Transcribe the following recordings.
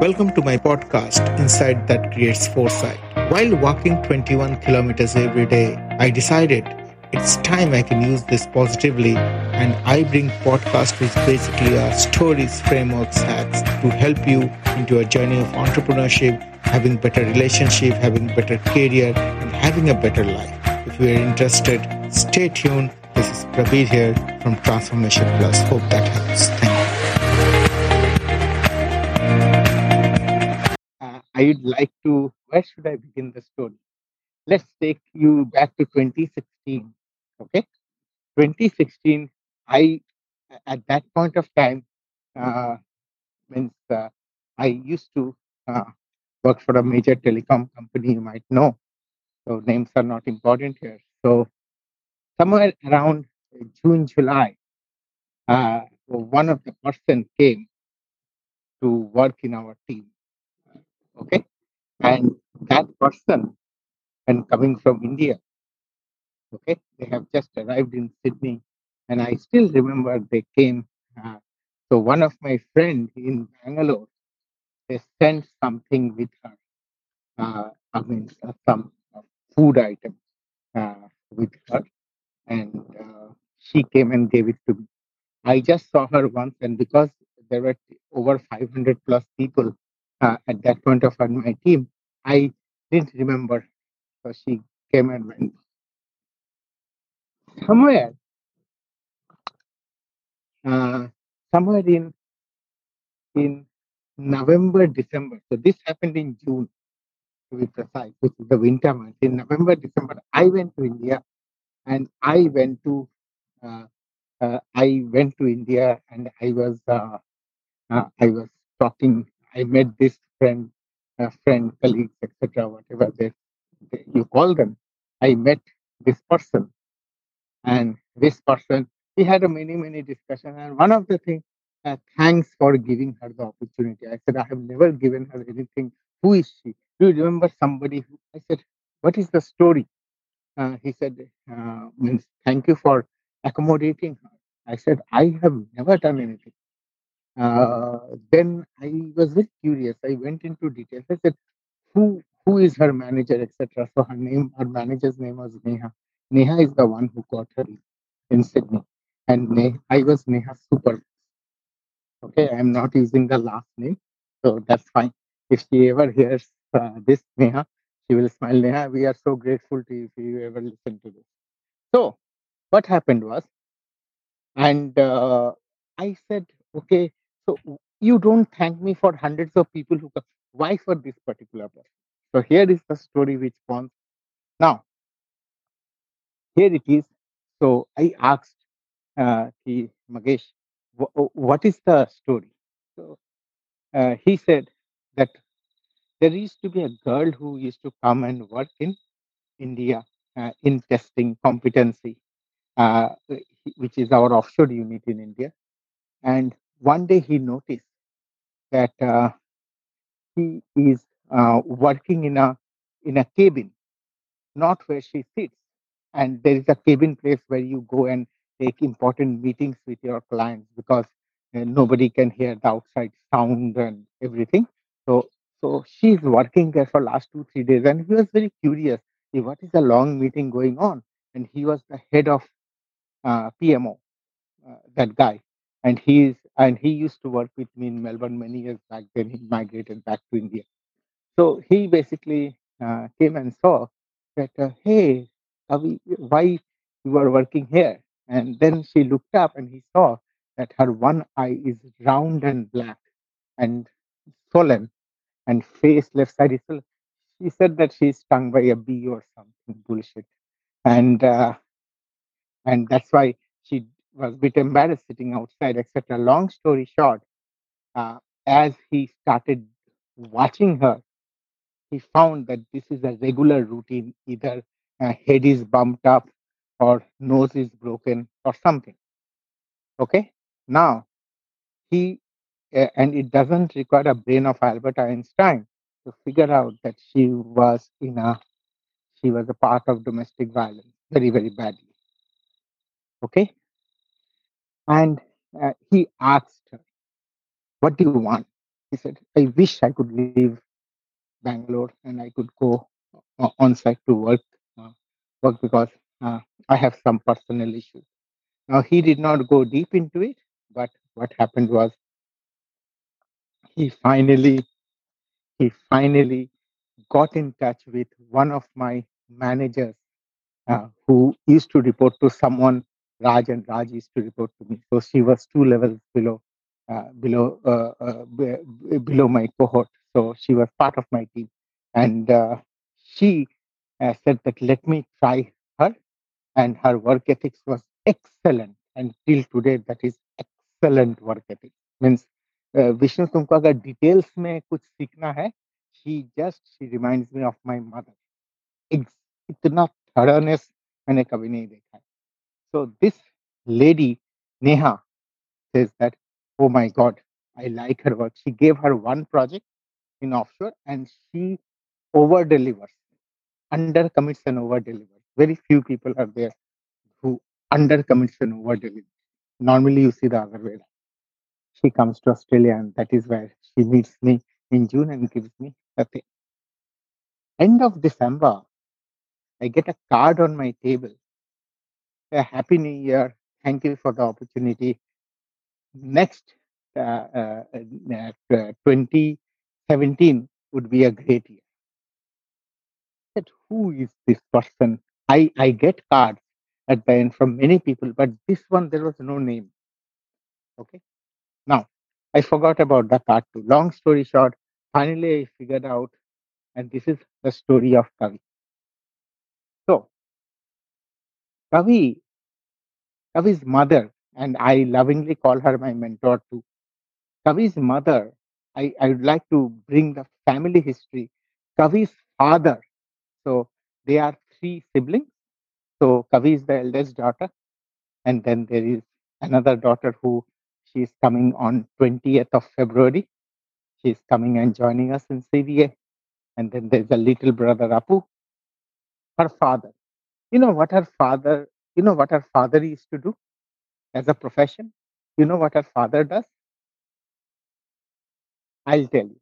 Welcome to my podcast, Insight That Creates Foresight. While walking 21 kilometers every day, I decided it's time I can use this positively, and I bring podcast which basically are stories, frameworks, hacks to help you into a journey of entrepreneurship, having better relationship, having better career, and having a better life. If you are interested, stay tuned. This is Prabir here from Transformation Plus. Hope that helps. I'd like to, where should I begin the story? Let's take you back to 2016. Okay. 2016, I, at that point of time, uh, means uh, I used to uh, work for a major telecom company, you might know. So names are not important here. So somewhere around June, July, uh, one of the person came to work in our team. Okay. And that person, and coming from India, okay, they have just arrived in Sydney. And I still remember they came. Uh, so one of my friend in Bangalore, they sent something with her. Uh, I mean, uh, some uh, food item uh, with her. And uh, she came and gave it to me. I just saw her once, and because there were over 500 plus people uh, at that point of my team, I didn't remember. So she came and went. Somewhere, uh, somewhere in in November, December. So this happened in June, to be precise, which is the winter month. In November, December, I went to India, and I went to uh, uh, I went to India, and I was uh, uh, I was talking. I met this friend, uh, friend, colleagues, etc., whatever they, they you call them. I met this person, and this person we had a many many discussion, and one of the things. Uh, thanks for giving her the opportunity. I said, I have never given her anything. Who is she? Do you remember somebody? Who, I said, What is the story? Uh, he said, uh, means thank you for accommodating her. I said, I have never done anything. Uh, then I was very curious. I went into details. I said, who who is her manager, etc. So her name, her manager's name was Neha. Neha is the one who got her in Sydney, and I was Neha's super. Okay, I am not using the last name, so that's fine. If she ever hears uh, this, Neha, she will smile. Neha, we are so grateful to you if you ever listen to this. So what happened was, and uh, I said, okay, so you don't thank me for hundreds of people who come. Why for this particular person? So here is the story which comes. Now, here it is. So I asked uh, he, Magesh, wh- what is the story? So uh, he said that there used to be a girl who used to come and work in India uh, in testing competency, uh, which is our offshore unit in India. And one day he noticed that uh, he is uh, working in a in a cabin, not where she sits. And there is a cabin place where you go and take important meetings with your clients because uh, nobody can hear the outside sound and everything. So so she is working there for last two three days, and he was very curious. "Hey, What is the long meeting going on? And he was the head of uh, PMO, uh, that guy, and he is and he used to work with me in Melbourne many years back. Then he migrated back to India. So he basically uh, came and saw that, uh, hey, Avi, why you are working here? And then she looked up and he saw that her one eye is round and black and swollen, and face left side is swollen. She said that she's stung by a bee or something bullshit, and uh, and that's why she was a bit embarrassed sitting outside, etc. Long story short, uh, as he started watching her he found that this is a regular routine. Either uh, head is bumped up or nose is broken or something. Okay? Now he uh, and it doesn't require a brain of albert einstein to figure out that she was in a she was a part of domestic violence very very badly. Okay and uh, he asked her what do you want he said, I wish I could leave Bangalore and I could go uh, on site to work, uh, work because uh, I have some personal issues. Now, he did not go deep into it, but what happened was he finally, he finally got in touch with one of my managers uh, who used to report to someone Raj and Raj used to report to me. So she was two levels below uh, below uh, uh, b- below my cohort. So she was part of my team, and uh, she uh, said that let me try her, and her work ethics was excellent. And till today, that is excellent work ethics. Means uh, Vishnu तुमको अगर details में कुछ सीखना है she just she reminds me of my mother. Ex- इतना थर्डनेस मैंने कभी नहीं देखा है so this lady, Neha, says that, oh my God, I like her work. She gave her one project in offshore and she over delivers, under commits and over delivers. Very few people are there who under commits and over delivers. Normally, you see the other way. She comes to Australia and that is where she meets me in June and gives me a thing. End of December, I get a card on my table. A happy new year. Thank you for the opportunity. next uh, uh, uh, 2017 would be a great year. That who is this person? I, I get cards at the end from many people, but this one there was no name. Okay. Now I forgot about the card too. Long story short, finally I figured out, and this is the story of Kavi. So Kavi, Kavi's mother, and I lovingly call her my mentor too. Kavi's mother, I, I would like to bring the family history. Kavi's father, so they are three siblings. So Kavi is the eldest daughter, and then there is another daughter who she is coming on 20th of February. She is coming and joining us in CVA. And then there's a little brother Apu. Her father. You know what her father, you know what her father used to do as a profession? You know what her father does? I'll tell you.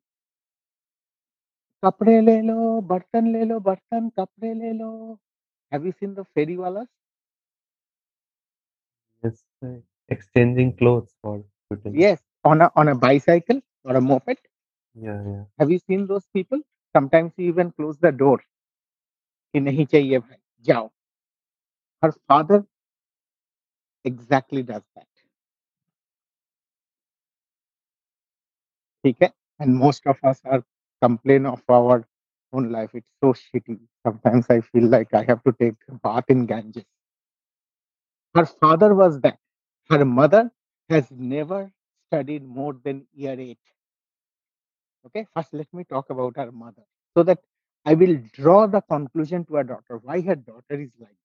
कपड़े ले लो बर्तन ले लो बर्तन कपड़े ले लो have you seen the fairy वाला Yes, uh, exchanging clothes for utility. yes on a on a bicycle or a moped Yeah, yeah. have you seen those people sometimes you even close the door कि नहीं चाहिए भाई जाओ her father exactly does that. Okay? And most of us are complain of our own life. It's so shitty. Sometimes I feel like I have to take a bath in Ganges. Her father was that. Her mother has never studied more than year eight. Okay, first let me talk about her mother so that I will draw the conclusion to her daughter why her daughter is like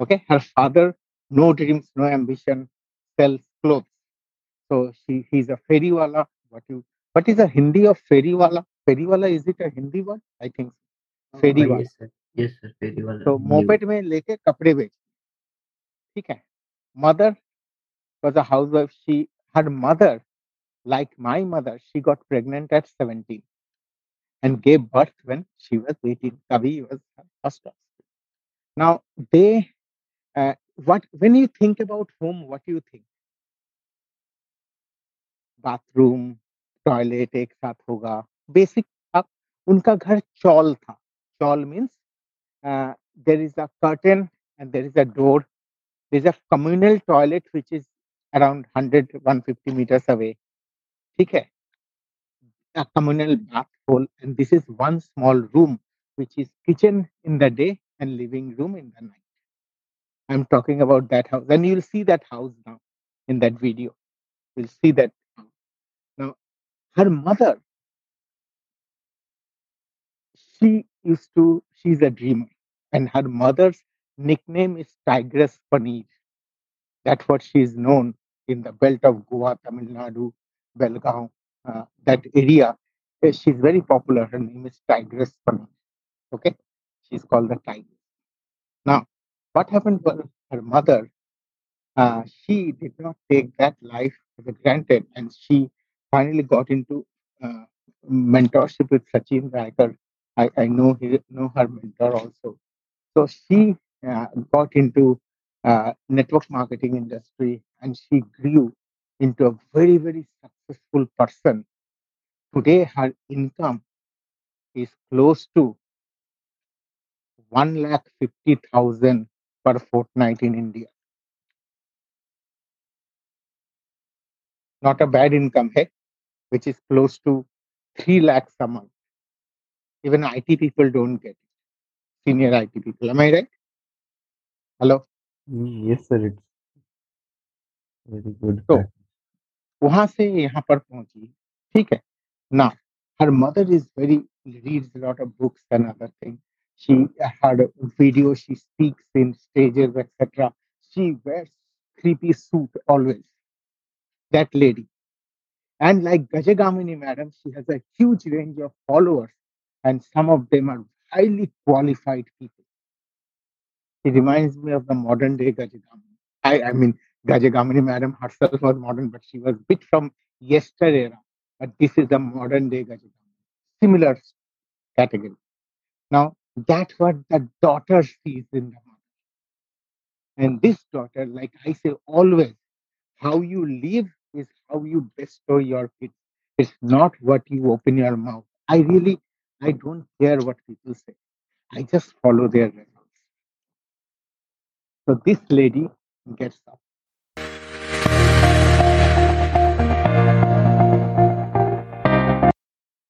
okay her father no dreams no ambition sells clothes so she he's a ferry wala what you what is a hindi of ferry wala ferry wala is it a hindi word i think so. ferry हाँ, wala yes sir yes sir very well तो new. Moped में लेके कपड़े बेच ठीक है mother was a housewife she her mother like my mother she got pregnant at 17 and gave birth when she was 18 kavi was her first offspring. now they uh, what when you think about home what do you think bathroom toilet एक साथ होगा basic आप उनका घर चौल था चौल means there is a curtain and there is a door there is a communal toilet which is around 100 150 meters away ठीक है a communal bath hole and this is one small room which is kitchen in the day and living room in the night i'm talking about that house. And you'll see that house now in that video. You'll see that now her mother she used to she's a dreamer. And her mother's nickname is tigress paneer. That's what she is known in the belt of goa tamil nadu belgaum uh, that area. Uh, she's very popular. Her name is tigress paneer. Okay? She's called the tigress. Now what happened her, her mother uh, she did not take that life for granted and she finally got into uh, mentorship with Sachin Raikar. I, I know he, know her mentor also. So she uh, got into uh, network marketing industry and she grew into a very very successful person. Today her income is close to one lakh fifty thousand per fortnight in India. Not a bad income, hey, which is close to three lakhs a month. Even IT people don't get it. Senior IT people. Am I right? Hello. Mm, Yes, sir. It's very good. So, fact. वहां से यहाँ पर पहुंची ठीक है ना her mother is very reads a lot of books and other things she had a video she speaks in stages etc she wears three-piece suit always. That lady. And like gajagamini madam she has a huge range of followers and some of them are highly qualified people. She reminds me of the modern day gajagamini. I i mean gajagamini madam herself was modern but she was bit from yesterera but this is the modern day gajagamini. Similar category. Now that's what the daughter sees in the mother and this daughter like i say always how you live is how you bestow your kids it's not what you open your mouth. I really i don't care what people say. I just follow their results. So this lady gets up